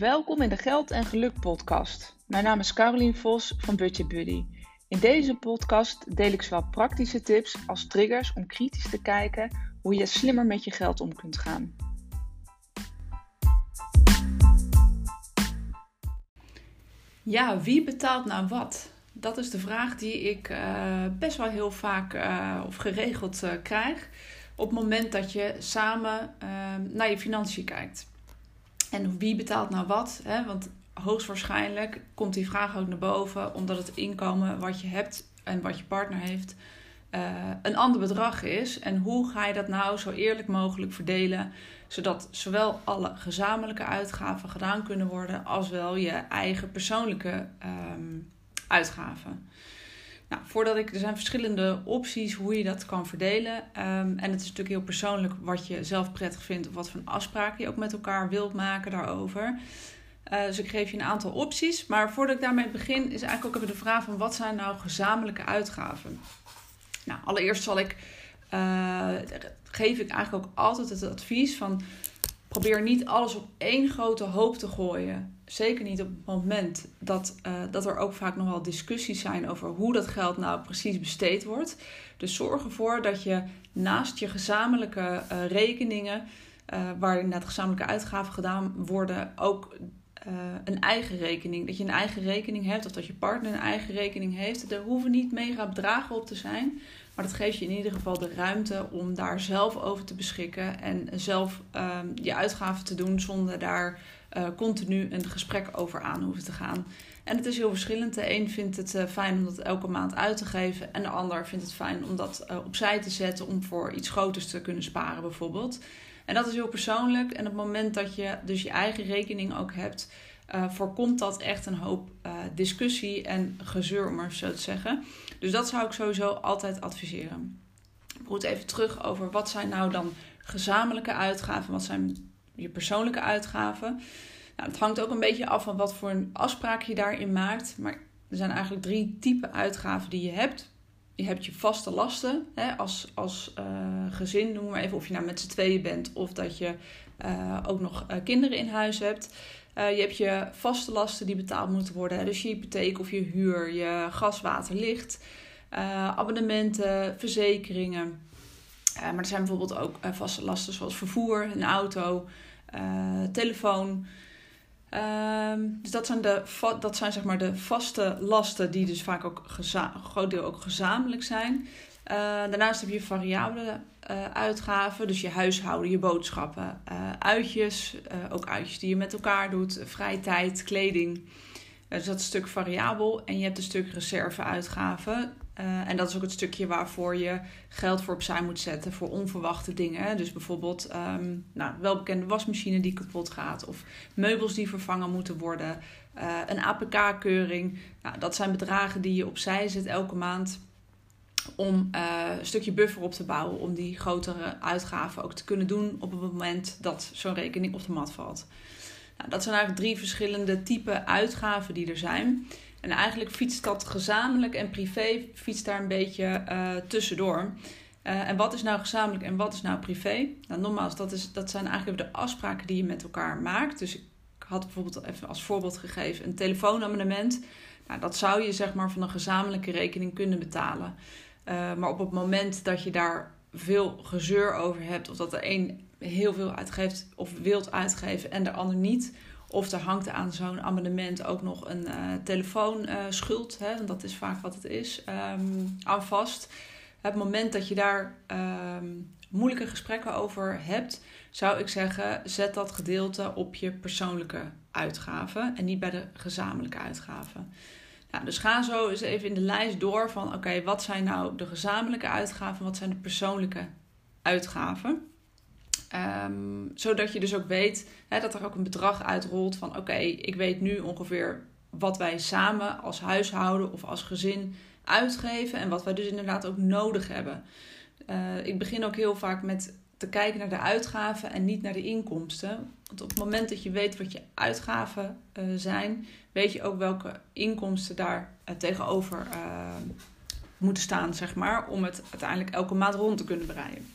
Welkom in de Geld en Geluk podcast. Mijn naam is Carolien Vos van Budget Buddy. In deze podcast deel ik zowel praktische tips als triggers om kritisch te kijken hoe je slimmer met je geld om kunt gaan. Ja, wie betaalt nou wat? Dat is de vraag die ik uh, best wel heel vaak uh, of geregeld uh, krijg op het moment dat je samen naar je financiën kijkt. En wie betaalt nou wat? Hè? Want hoogstwaarschijnlijk komt die vraag ook naar boven, omdat het inkomen wat je hebt en wat je partner heeft uh, een ander bedrag is. En hoe ga je dat nou zo eerlijk mogelijk verdelen, zodat zowel alle gezamenlijke uitgaven gedaan kunnen worden, als wel je eigen persoonlijke um, uitgaven. Nou, voordat ik, er zijn verschillende opties hoe je dat kan verdelen. Um, en het is natuurlijk heel persoonlijk wat je zelf prettig vindt of wat voor afspraken je ook met elkaar wilt maken daarover. Uh, dus ik geef je een aantal opties. Maar voordat ik daarmee begin, is eigenlijk ook even de vraag van wat zijn nou gezamenlijke uitgaven? Nou, allereerst zal ik, uh, geef ik eigenlijk ook altijd het advies van probeer niet alles op één grote hoop te gooien. Zeker niet op het moment dat, uh, dat er ook vaak nog wel discussies zijn over hoe dat geld nou precies besteed wordt. Dus zorg ervoor dat je naast je gezamenlijke uh, rekeningen, uh, waar inderdaad gezamenlijke uitgaven gedaan worden, ook een eigen rekening. Dat je een eigen rekening hebt of dat je partner een eigen rekening heeft. Er hoeven niet mega bedragen op te zijn. Maar dat geeft je in ieder geval de ruimte om daar zelf over te beschikken en zelf um, je uitgaven te doen zonder daar uh, continu een gesprek over aan hoeven te gaan. En het is heel verschillend. De een vindt het uh, fijn om dat elke maand uit te geven. En de ander vindt het fijn om dat uh, opzij te zetten om voor iets groters te kunnen sparen, bijvoorbeeld. En dat is heel persoonlijk. En op het moment dat je dus je eigen rekening ook hebt, uh, voorkomt dat echt een hoop uh, discussie en gezeur, om maar zo te zeggen. Dus dat zou ik sowieso altijd adviseren. Goed, even terug over wat zijn nou dan gezamenlijke uitgaven, wat zijn je persoonlijke uitgaven. Nou, het hangt ook een beetje af van wat voor een afspraak je daarin maakt. Maar er zijn eigenlijk drie typen uitgaven die je hebt. Je hebt je vaste lasten hè, als, als uh, gezin, noem maar even. Of je nou met z'n tweeën bent of dat je ook nog kinderen in huis hebt. Uh, je hebt je vaste lasten die betaald moeten worden. Dus je hypotheek of je huur, je gas, water, licht. abonnementen, verzekeringen. maar er zijn bijvoorbeeld ook vaste lasten zoals vervoer, een auto, telefoon. Ehm, dus dat zijn, de, dat zijn zeg maar de vaste lasten die dus vaak ook een groot deel ook gezamenlijk zijn. Daarnaast heb je variabele uh, uitgaven, dus je huishouden, je boodschappen, uh, uitjes, ook uitjes die je met elkaar doet, vrije tijd, kleding. dus dat is stuk variabel. En je hebt een stuk reserveuitgaven. en dat is ook het stukje waarvoor je geld voor opzij moet zetten voor onverwachte dingen. Dus bijvoorbeeld um, nou, welbekende wasmachine die kapot gaat, of meubels die vervangen moeten worden, een APK-keuring. Nou, dat zijn bedragen die je opzij zet elke maand om uh, een stukje buffer op te bouwen om die grotere uitgaven ook te kunnen doen op het moment dat zo'n rekening op de mat valt. Nou, dat zijn eigenlijk drie verschillende typen uitgaven die er zijn. En eigenlijk fietst dat gezamenlijk en privé fietst daar een beetje uh, tussendoor. Uh, en wat is nou gezamenlijk en wat is nou privé? Nou, nogmaals, dat, is, dat zijn eigenlijk de afspraken die je met elkaar maakt. Dus ik had bijvoorbeeld even als voorbeeld gegeven een telefoonabonnement. Nou, dat zou je zeg maar van een gezamenlijke rekening kunnen betalen. Uh, maar op het moment dat je daar veel gezeur over hebt, of dat de een heel veel uitgeeft of wilt uitgeven en de ander niet, of er hangt aan zo'n abonnement ook nog een uh, telefoonschuld, uh, hè, dat is vaak wat het is, um, aan vast. Het moment dat je daar um, moeilijke gesprekken over hebt, zou ik zeggen: zet dat gedeelte op je persoonlijke uitgaven en niet bij de gezamenlijke uitgaven. Nou, dus ga zo eens even in de lijst door van oké, wat zijn nou de gezamenlijke uitgaven, wat zijn de persoonlijke uitgaven. Um, zodat je dus ook weet hè, dat er ook een bedrag uitrolt van oké, ik weet nu ongeveer wat wij samen als huishouden of als gezin uitgeven en wat wij dus inderdaad ook nodig hebben. Uh, ik begin ook heel vaak met te kijken naar de uitgaven en niet naar de inkomsten. Want op het moment dat je weet wat je uitgaven uh, zijn, weet je ook welke inkomsten daar uh, tegenover uh, moeten staan, zeg maar, om het uiteindelijk elke maand rond te kunnen breien.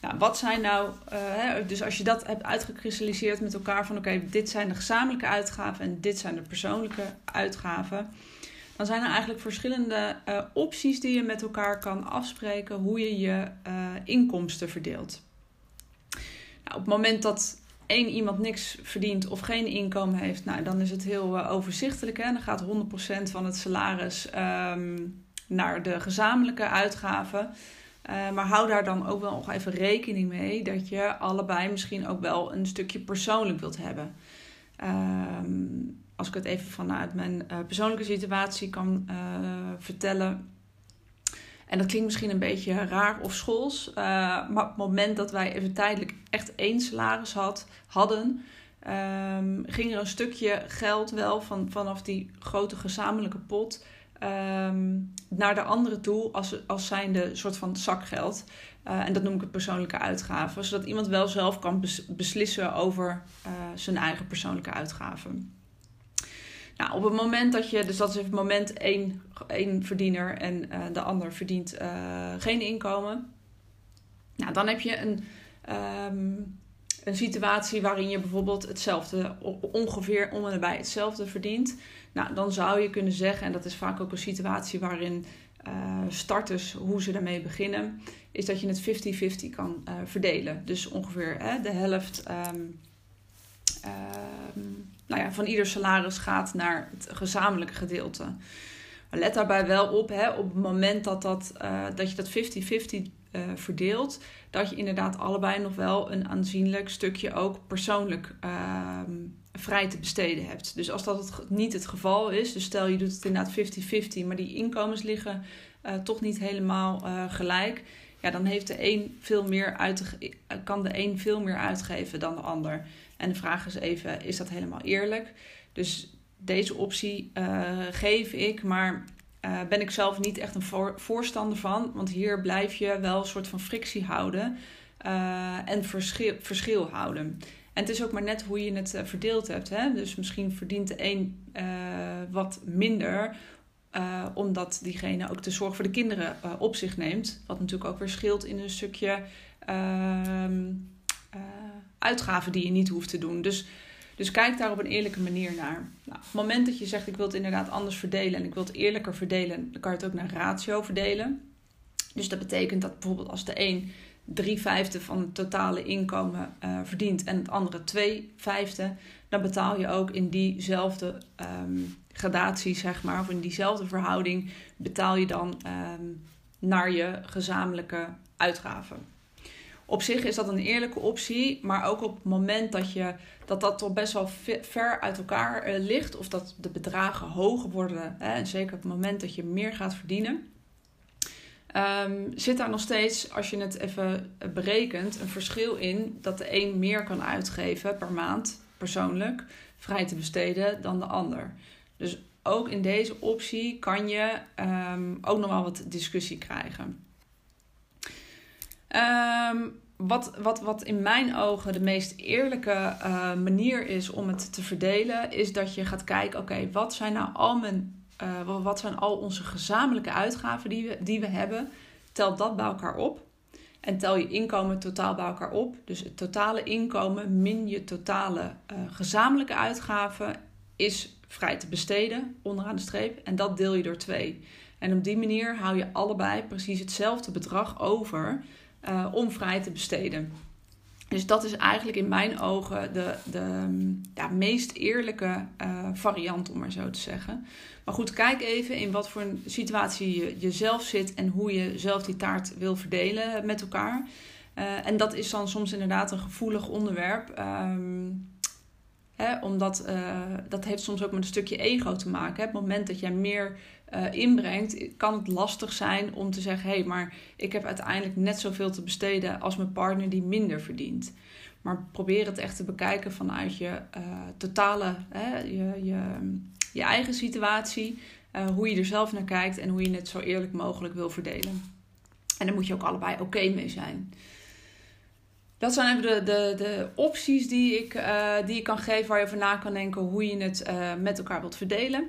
Nou, wat zijn nou, hè, dus als je dat hebt uitgekristalliseerd met elkaar van oké, dit zijn de gezamenlijke uitgaven en dit zijn de persoonlijke uitgaven, dan zijn er eigenlijk verschillende uh, opties die je met elkaar kan afspreken hoe je je uh, inkomsten verdeelt. Nou, op het moment dat één iemand niks verdient of geen inkomen heeft, nou, dan is het heel overzichtelijk. Hè? Dan gaat 100% van het salaris um, naar de gezamenlijke uitgaven. Maar hou daar dan ook wel nog even rekening mee dat je allebei misschien ook wel een stukje persoonlijk wilt hebben. Uh, als ik het even vanuit mijn uh, persoonlijke situatie kan uh, vertellen. En dat klinkt misschien een beetje raar of schools. maar op het moment dat wij even tijdelijk echt één salaris had, hadden, um, ging er een stukje geld wel van, vanaf die grote gezamenlijke pot um, naar de andere toe als, als zijnde soort van zakgeld. Uh, en dat noem ik het persoonlijke uitgaven. Zodat iemand wel zelf kan beslissen over zijn eigen persoonlijke uitgaven. Nou, op het moment dat je, dus dat is even moment één, één verdiener en uh, de ander verdient geen inkomen. Nou, dan heb je een, um, een situatie waarin je bijvoorbeeld hetzelfde, ongeveer om en nabij hetzelfde verdient. Nou, dan zou je kunnen zeggen, en dat is vaak ook een situatie waarin uh, starters, hoe ze daarmee beginnen, is dat je het 50-50 kan verdelen. Dus ongeveer hè, de helft um, nou ja, van ieder salaris gaat naar het gezamenlijke gedeelte. Maar let daarbij wel op, hè, op het moment dat, dat, uh, dat je dat 50-50 verdeelt, dat je inderdaad allebei nog wel een aanzienlijk stukje ook persoonlijk ehm, vrij te besteden hebt. Dus als dat het niet het geval is, dus stel je doet het inderdaad 50-50, maar die inkomens liggen uh, toch niet helemaal gelijk, ja, dan heeft de een veel meer uit, kan de een veel meer uitgeven dan de ander. En de vraag is even, is dat helemaal eerlijk? Dus deze optie uh, geef ik, maar ben ik zelf niet echt een voor, voorstander van, want hier blijf je wel een soort van frictie houden en verschil, verschil houden. En het is ook maar net hoe je het uh, verdeeld hebt. Hè? Dus misschien verdient de een uh, wat minder, uh, omdat diegene ook de zorg voor de kinderen op zich neemt. Wat natuurlijk ook weer scheelt in een stukje ehm, uitgaven die je niet hoeft te doen. Dus, dus kijk daar op een eerlijke manier naar. Nou, op het moment dat je zegt ik wil het inderdaad anders verdelen en ik wil het eerlijker verdelen, dan kan je het ook naar ratio verdelen. Dus dat betekent dat bijvoorbeeld als de een drie vijfde van het totale inkomen verdient en het andere twee vijfde, dan betaal je ook in diezelfde um, gradatie, zeg maar, of in diezelfde verhouding, betaal je dan um, naar je gezamenlijke uitgaven. Op zich is dat een eerlijke optie, maar ook op het moment dat je, dat, dat toch best wel ver uit elkaar uh, ligt, of dat de bedragen hoger worden, hè, en zeker op het moment dat je meer gaat verdienen, Um, zit daar nog steeds, als je het even berekent, een verschil in dat de een meer kan uitgeven per maand persoonlijk vrij te besteden dan de ander. Dus ook in deze optie kan je um, ook nog wel wat discussie krijgen. Um, wat, wat, wat in mijn ogen de meest eerlijke uh, manier is om het te verdelen, is dat je gaat kijken: oké, wat zijn nou al mijn uh, wat zijn al onze gezamenlijke uitgaven die we, die we hebben? Tel dat bij elkaar op. En tel je inkomen totaal bij elkaar op. Dus het totale inkomen min je totale uh, gezamenlijke uitgaven is vrij te besteden onderaan de streep. En dat deel je door twee. En op die manier hou je allebei precies hetzelfde bedrag over uh, om vrij te besteden. Dus dat is eigenlijk in mijn ogen de, de ja, meest eerlijke uh, variant, om maar zo te zeggen. Maar goed, kijk even in wat voor een situatie je jezelf zit en hoe je zelf die taart wil verdelen met elkaar. Uh, en dat is dan soms inderdaad een gevoelig onderwerp. Um, hè, omdat uh, dat heeft soms ook met een stukje ego te maken. Op het moment dat jij meer uh, inbrengt, kan het lastig zijn om te zeggen: hé, hey, maar ik heb uiteindelijk net zoveel te besteden als mijn partner die minder verdient. Maar probeer het echt te bekijken vanuit je totale, hè, je, je, je eigen situatie, hoe je er zelf naar kijkt en hoe je het zo eerlijk mogelijk wil verdelen. En daar moet je ook allebei oké okay mee zijn. Dat zijn even de, de, de opties die ik, uh, die ik kan geven waar je over na kan denken hoe je het uh, met elkaar wilt verdelen.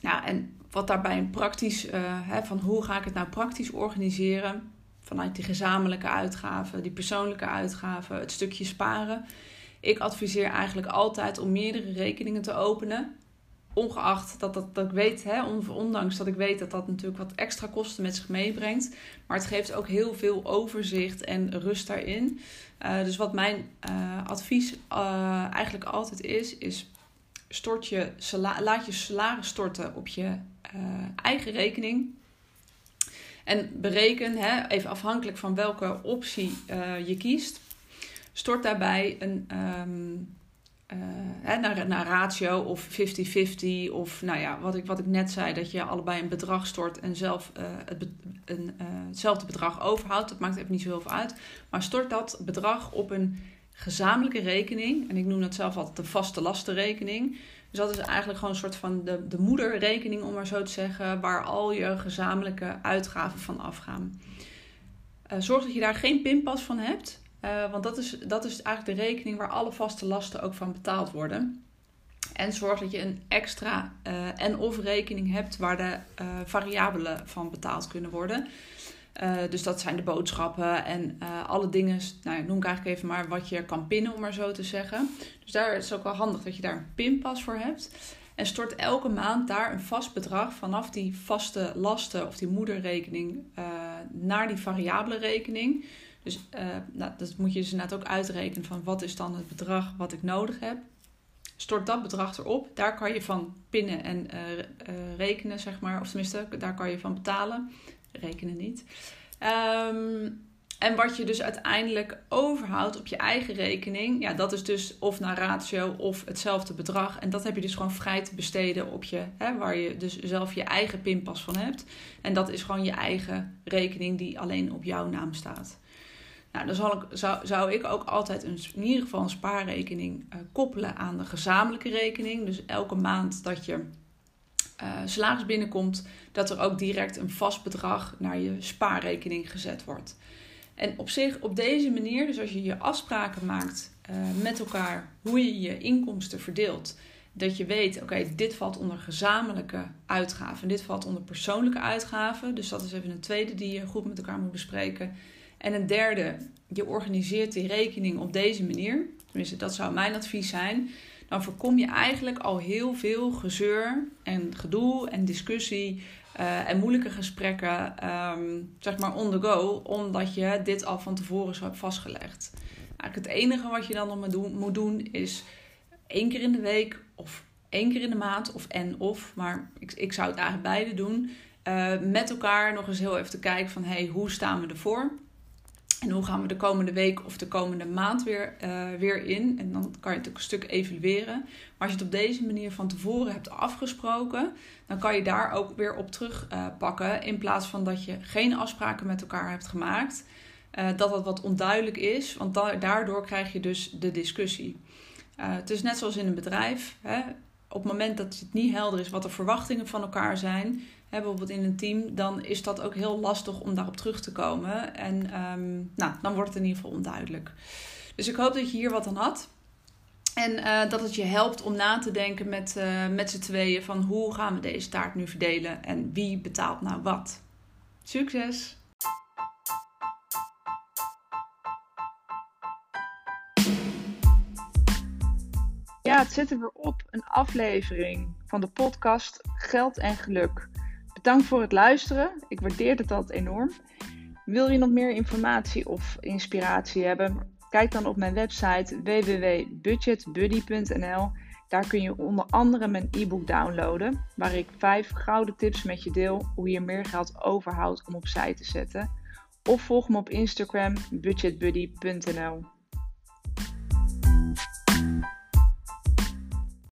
Nou, en wat daarbij een praktisch, hè, van hoe ga ik het nou praktisch organiseren? vanuit die gezamenlijke uitgaven, die persoonlijke uitgaven, het stukje sparen. Ik adviseer eigenlijk altijd om meerdere rekeningen te openen. Ongeacht dat, dat, dat ik weet, hè, ondanks dat ik weet dat dat natuurlijk wat extra kosten met zich meebrengt. Maar het geeft ook heel veel overzicht en rust daarin. Uh, dus wat mijn uh, advies uh, eigenlijk altijd is, is stort je, laat je salaris storten op je eigen rekening. En bereken, hè, even afhankelijk van welke optie je kiest, stort daarbij een, um, uh, naar, naar ratio of 50-50 of nou ja, wat ik, wat ik net zei, dat je allebei een bedrag stort en zelf uh, het, een, uh, hetzelfde bedrag overhoudt. Dat maakt even niet zo heel veel uit. Maar stort dat bedrag op een gezamenlijke rekening. En ik noem dat zelf altijd de vaste lastenrekening. Dus dat is eigenlijk gewoon een soort van de, de moederrekening, om maar zo te zeggen, waar al je gezamenlijke uitgaven van afgaan. zorg dat je daar geen pinpas van hebt. Uh, want dat is, dat is eigenlijk de rekening waar alle vaste lasten ook van betaald worden. En zorg dat je een extra uh, en of rekening hebt waar de uh, variabelen van betaald kunnen worden. dus dat zijn de boodschappen en alle dingen, nou, noem ik eigenlijk even maar wat je kan pinnen, om maar zo te zeggen. Dus daar is het ook wel handig dat je daar een pinpas voor hebt. En stort elke maand daar een vast bedrag vanaf die vaste lasten of die moederrekening naar die variabele rekening. Dus uh, nou, dat moet je dus inderdaad ook uitrekenen van wat is dan het bedrag wat ik nodig heb. Stort dat bedrag erop. Daar kan je van pinnen en uh, uh, rekenen, zeg maar. Of tenminste, daar kan je van betalen. Rekenen niet. Um, en wat je dus uiteindelijk overhoudt op je eigen rekening, ja, dat is dus of naar ratio of hetzelfde bedrag. En dat heb je dus gewoon vrij te besteden op je, hè, waar je dus zelf je eigen pinpas van hebt. En dat is gewoon je eigen rekening die alleen op jouw naam staat. Nou, dan zal ik, zou, zou ik ook altijd in ieder geval een spaarrekening uh, koppelen aan de gezamenlijke rekening. Dus elke maand dat je uh, salaris binnenkomt, dat er ook direct een vast bedrag naar je spaarrekening gezet wordt. En op zich, op deze manier, dus als je je afspraken maakt uh, met elkaar hoe je je inkomsten verdeelt, dat je weet, oké, dit valt onder gezamenlijke uitgaven, dit valt onder persoonlijke uitgaven. Dus dat is even een tweede die je goed met elkaar moet bespreken. En een derde, je organiseert die rekening op deze manier. Tenminste, dat zou mijn advies zijn. Dan voorkom je eigenlijk al heel veel gezeur en gedoe en discussie uh, en moeilijke gesprekken, um, zeg maar on the go, omdat je dit al van tevoren zo hebt vastgelegd. Eigenlijk het enige wat je dan nog moet doen, moet doen is één keer in de week of één keer in de maand of en of, maar ik, ik zou het eigenlijk beide doen. Uh, met elkaar nog eens heel even te kijken van hey, hoe staan we ervoor? En hoe gaan we de komende week of de komende maand weer, uh, weer in? En dan kan je het een stuk evalueren. Maar als je het op deze manier van tevoren hebt afgesproken, dan kan je daar ook weer op terugpakken. Uh, in plaats van dat je geen afspraken met elkaar hebt gemaakt. Uh, dat dat wat onduidelijk is, want da daardoor krijg je dus de discussie. het is net zoals in een bedrijf. Hè? Op het moment dat het niet helder is wat de verwachtingen van elkaar zijn, hè, bijvoorbeeld in een team, dan is dat ook heel lastig om daarop terug te komen. En um, nou, dan wordt het in ieder geval onduidelijk. Dus ik hoop dat je hier wat aan had. En uh, dat het je helpt om na te denken met, uh, met z'n tweeën van hoe gaan we deze taart nu verdelen en wie betaalt nou wat. Succes! Ja, het zit er weer op, een aflevering van de podcast Geld en Geluk. Bedankt voor het luisteren. Ik waardeer het altijd enorm. Wil je nog meer informatie of inspiratie hebben? Kijk dan op mijn website www.budgetbuddy.nl. Daar kun je onder andere mijn e-book downloaden, waar ik vijf gouden tips met je deel hoe je meer geld overhoudt om opzij te zetten. Of volg me op Instagram budgetbuddy.nl.